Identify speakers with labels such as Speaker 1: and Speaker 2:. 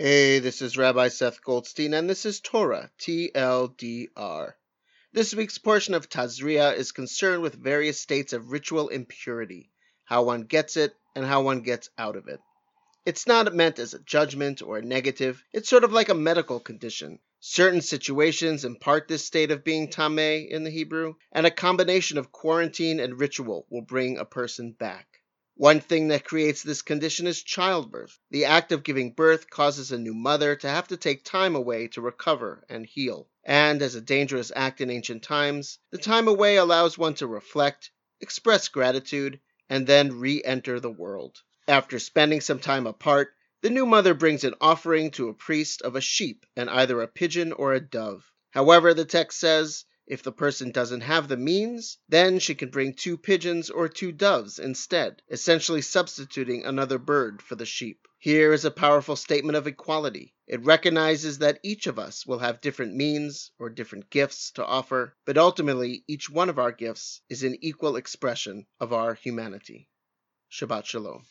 Speaker 1: Hey, this is Rabbi Seth Goldstein, and this is Torah, TLDR. This week's portion of Tazria is concerned with various states of ritual impurity, how one gets it, and how one gets out of it. It's not meant as a judgment or a negative, it's sort of like a medical condition. Certain situations impart this state of being tameh in the Hebrew, and a combination of quarantine and ritual will bring a person back. One thing that creates this condition is childbirth. The act of giving birth causes a new mother to have to take time away to recover and heal. And as a dangerous act in ancient times, the time away allows one to reflect, express gratitude, and then re enter the world. After spending some time apart, the new mother brings an offering to a priest of a sheep and either a pigeon or a dove. However, the text says, if the person doesn't have the means, then she can bring two pigeons or two doves instead, essentially substituting another bird for the sheep. Here is a powerful statement of equality. It recognizes that each of us will have different means or different gifts to offer, but ultimately each one of our gifts is an equal expression of our humanity. Shabbat Shalom.